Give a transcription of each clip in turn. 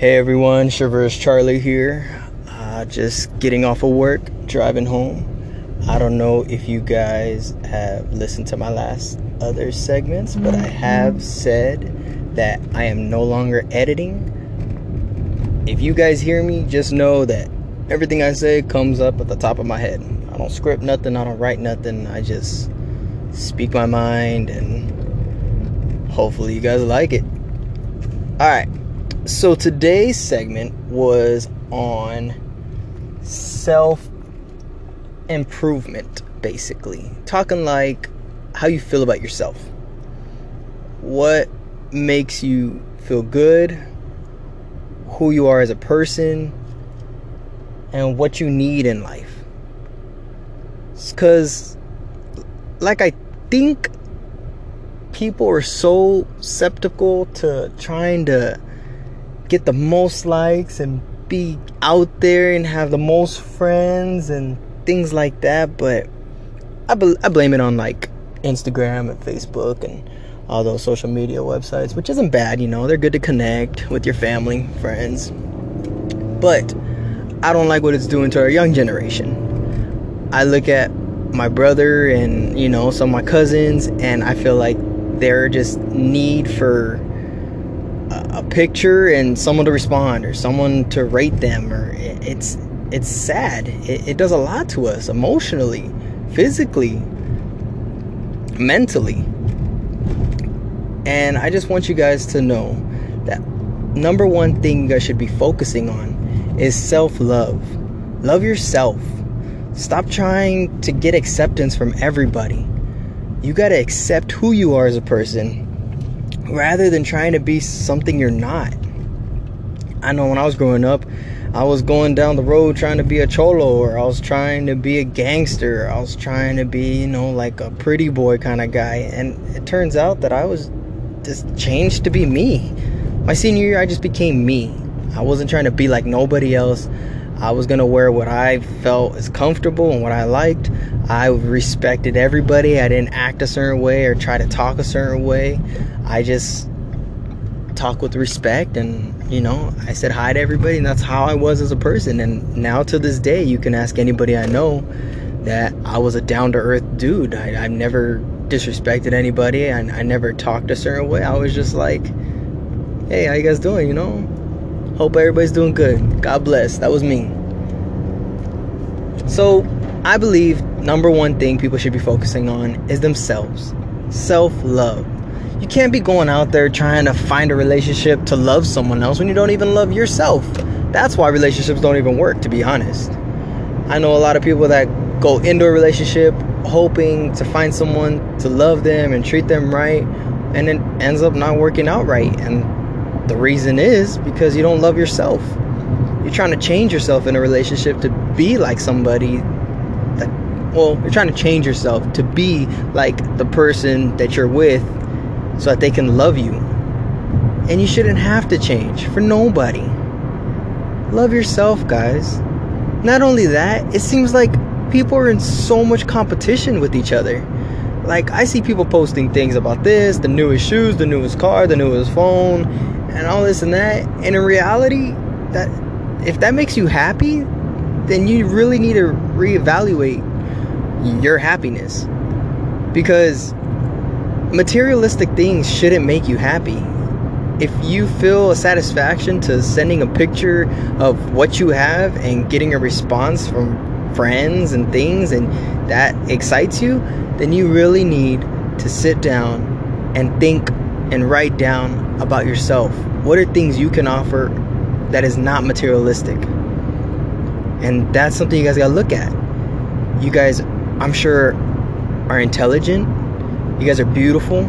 Hey everyone, Shivers Charlie here. Uh, just getting off of work, driving home. I don't know if you guys have listened to my last other segments, but I have said that I am no longer editing. If you guys hear me, just know that everything I say comes up at the top of my head. I don't script nothing, I don't write nothing. I just speak my mind and hopefully you guys like it. All right. So today's segment was on self improvement basically. Talking like how you feel about yourself. What makes you feel good? Who you are as a person and what you need in life. Cuz like I think people are so skeptical to trying to get the most likes and be out there and have the most friends and things like that but I, bl- I blame it on like instagram and facebook and all those social media websites which isn't bad you know they're good to connect with your family friends. But i don't like what it's doing to our young generation. I look at my brother and you know some of my cousins and i feel like they're just need for a, picture and someone to respond or someone to rate them or it's it's sad. It, it does a lot to us emotionally physically mentally. And i just want you guys to know that number one thing you guys should be focusing on is self-love. Love yourself. Stop trying to get acceptance from everybody. You got to accept who you are as a person rather than trying to be something you're not. I know when I was growing up, I was going down the road trying to be a cholo or I was trying to be a gangster. I was trying to be, you know, like a pretty boy kind of guy. And it turns out that I was just changed to be me. My senior year, I just became me. I wasn't trying to be like nobody else. I was gonna wear what I felt is comfortable and what I liked. I respected everybody. I didn't act a certain way or try to talk a certain way. I just talk with respect and you know I said hi to everybody and that's how I was as a person. And now to this day, you can ask anybody I know that I was a down to earth dude. I, have never disrespected anybody. I, I never talked a certain way. I was just like, hey, how you guys doing? You know, Hope everybody's doing good. God bless. That was me. So, I believe number one thing people should be focusing on is themselves. Self love. You can't be going out there trying to find a relationship to love someone else when you don't even love yourself. That's why relationships don't even work, to be honest. I know a lot of people that go into a relationship hoping to find someone to love them and treat them right, and it ends up not working out right. And the reason is because you don't love yourself. You're trying to change yourself in a relationship to be like somebody well, you're trying to change yourself to be like the person that you're with so that they can love you. And you shouldn't have to change for nobody. Love yourself, guys. Not only that, it seems like people are in so much competition with each other. Like, I see people posting things about this the newest shoes, the newest car, the newest phone, and all this and that. And in reality, that if that makes you happy, then you really need to reevaluate your happiness. Because materialistic things shouldn't make you happy. If you feel a satisfaction to sending a picture of what you have and getting a response from friends and things and that excites you, then you really need to sit down and think and write down about yourself. What are things you can offer that is not materialistic? And that's something you guys gotta look at. You guys, I'm sure, are intelligent. You guys are beautiful.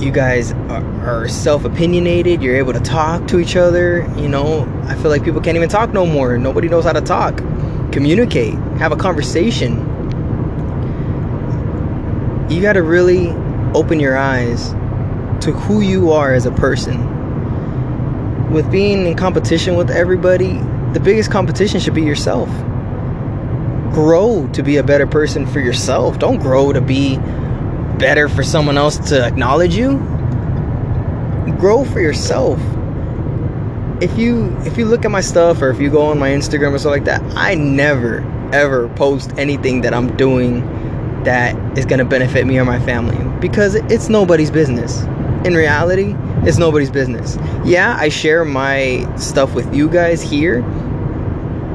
You guys are, are self opinionated. You're able to talk to each other. You know, I feel like people can't even talk no more. Nobody knows how to talk. Communicate, have a conversation. You gotta really open your eyes to who you are as a person. With being in competition with everybody, the biggest competition should be yourself. Grow to be a better person for yourself. Don't grow to be better for someone else to acknowledge you. Grow for yourself. if you if you look at my stuff or if you go on my Instagram or stuff like that, I never ever post anything that I'm doing that is going to benefit me or my family because it's nobody's business. In reality, it's nobody's business. Yeah, I share my stuff with you guys here,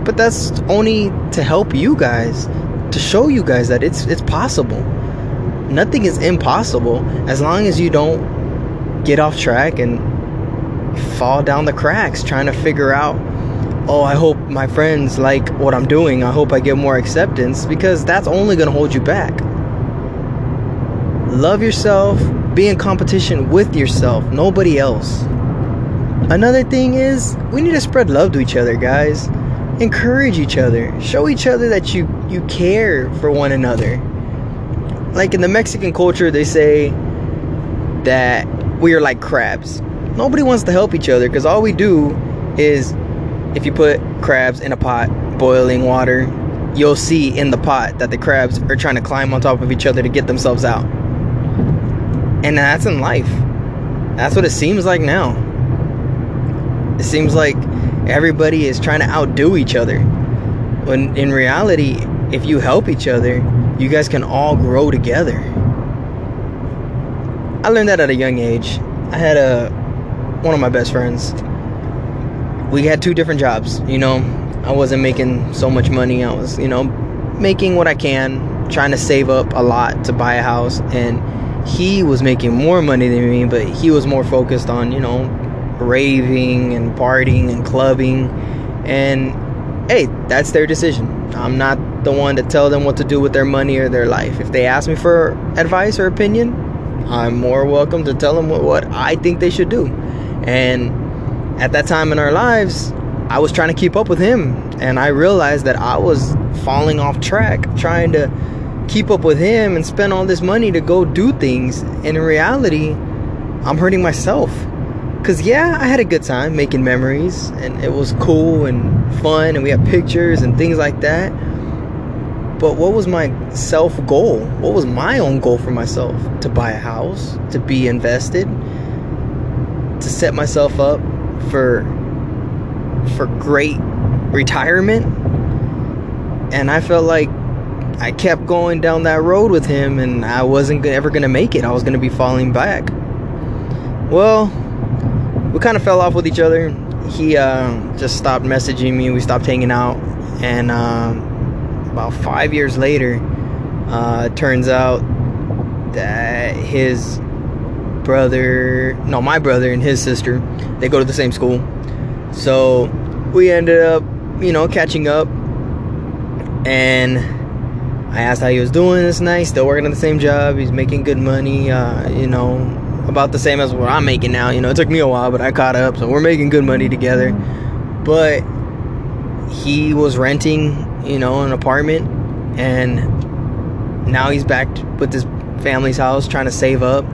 but that's only to help you guys, to show you guys that it's it's possible. Nothing is impossible as long as you don't get off track and fall down the cracks trying to figure out oh, I hope my friends like what I'm doing. I hope I get more acceptance because that's only going to hold you back. Love yourself, be in competition with yourself, nobody else. Another thing is, we need to spread love to each other, guys. Encourage each other. Show each other that you you care for one another. Like in the Mexican culture, they say that we are like crabs. Nobody wants to help each other because all we do is if you put crabs in a pot, boiling water, you'll see in the pot that the crabs are trying to climb on top of each other to get themselves out. And that's in life. That's what it seems like now. It seems like everybody is trying to outdo each other. When in reality, if you help each other, you guys can all grow together. I learned that at a young age. I had a one of my best friends we had two different jobs. You know, I wasn't making so much money. I was, you know, making what I can, trying to save up a lot to buy a house. And he was making more money than me, but he was more focused on, you know, raving and partying and clubbing. And hey, that's their decision. I'm not the one to tell them what to do with their money or their life. If they ask me for advice or opinion, I'm more welcome to tell them what, I think they should do. And at that time in our lives, I was trying to keep up with him. And I realized that I was falling off track, trying to keep up with him and spend all this money to go do things. And in reality, I'm hurting myself. Because, yeah, I had a good time making memories, and it was cool and fun, and we had pictures and things like that. But what was my self goal? What was my own goal for myself? To buy a house, to be invested, to set myself up for for great retirement and I felt like I kept going down that road with him and I wasn't ever going to make it. I was going to be falling back. Well, we kind of fell off with each other. He uh, just stopped messaging me. We stopped hanging out. And uh, about five years later, uh, turns out that his brother, no, my brother and his sister, they go to the same school. So we ended up, you know, catching up. And I asked how he was doing this night, still working at the same job. He's making good money, uh, you know, about the same as what I'm making now. You know, it took me a while, but I caught up. So we're making good money together. But he was renting, you know, an apartment. And now he's back with his family's house trying to save up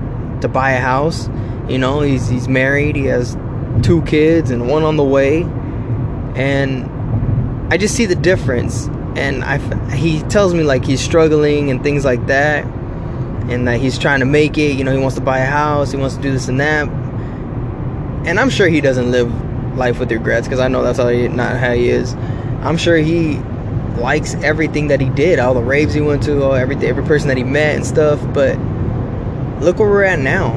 to buy a house. You know, he's he's married. He has two kids and one on the way. And I just see the difference. And I he tells me like he's struggling and things like that, and that he's trying to make it. You know, he wants to buy a house. He wants to do this and that. And I'm sure he doesn't live life with regrets because I know that's how he, not how he is. I'm sure he likes everything that he did, all the raves he went to, all everything, every person that he met and stuff. But look where we're at now.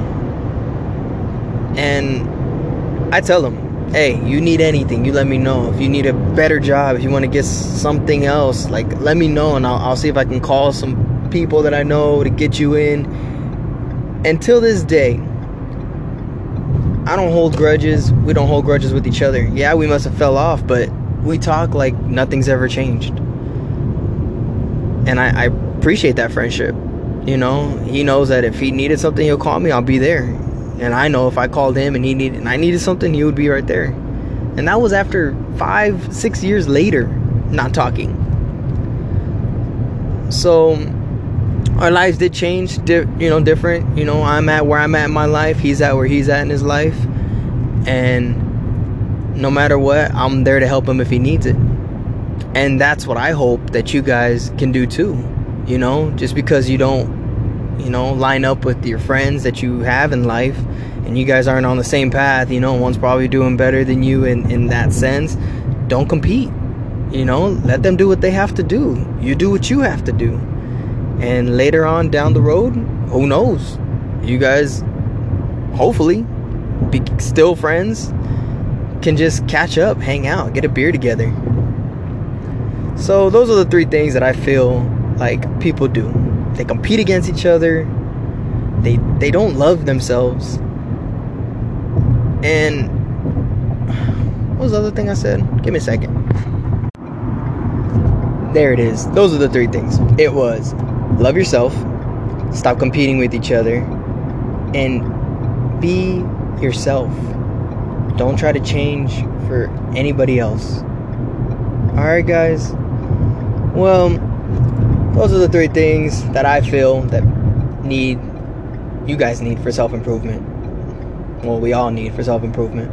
And I tell him, hey, you need anything, you let me know. If you need a better job, if you want to get something else, like let me know and I'll, I'll see if I can call some people that I know to get you in. Until this day, I don't hold grudges. We don't hold grudges with each other. Yeah, we must have fell off, but we talk like nothing's ever changed. And I, I appreciate that friendship. You know, he knows that if he needed something, he'll call me. I'll be there. And I know if I called him and he needed and I needed something, he would be right there. And that was after five, six years later, not talking. So our lives did change, di- you know, different. You know, I'm at where I'm at in my life. He's at where he's at in his life, and no matter what, I'm there to help him if he needs it. And that's what I hope that you guys can do too you know just because you don't you know line up with your friends that you have in life and you guys aren't on the same path, you know, one's probably doing better than you in, in that sense, don't compete. You know, let them do what they have to do. You do what you have to do. And later on down the road, who knows? You guys, hopefully, be still friends, can just catch up, hang out, get a beer together. So, those are the three things that I feel like people do. They compete against each other. They they don't love themselves. And what was the other thing I said? Give me a second. There it is. Those are the three things. It was love yourself, stop competing with each other, and be yourself. Don't try to change for anybody else. Alright, guys. Well, those are the three things that I feel that need you guys need for self improvement. Well, we all need for self improvement.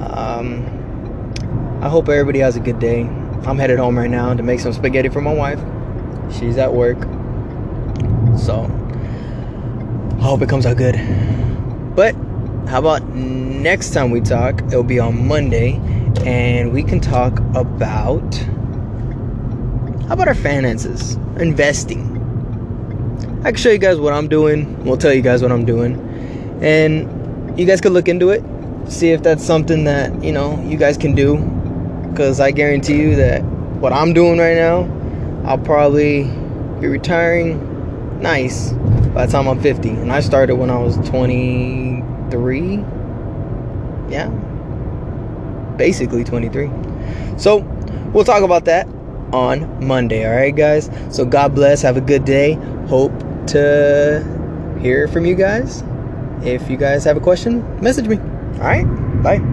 Um, I hope everybody has a good day. I'm headed home right now to make some spaghetti for my wife. She's at work. So, I hope it comes out good. But, how about next time we talk? It'll be on Monday, and we can talk about. How about our finances? Investing. I can show you guys what I'm doing. We'll tell you guys what I'm doing. And you guys could look into it. See if that's something that, you know, you guys can do because I guarantee you that what I'm doing right now, I'll probably be retiring nice by the time I'm 50. And I started when I was 23. Yeah. Basically 23. So, we'll talk about that on Monday. All right, guys? So, God bless. Have a good day. Hope to hear from you guys. If you guys have a question, message me. All right? Bye.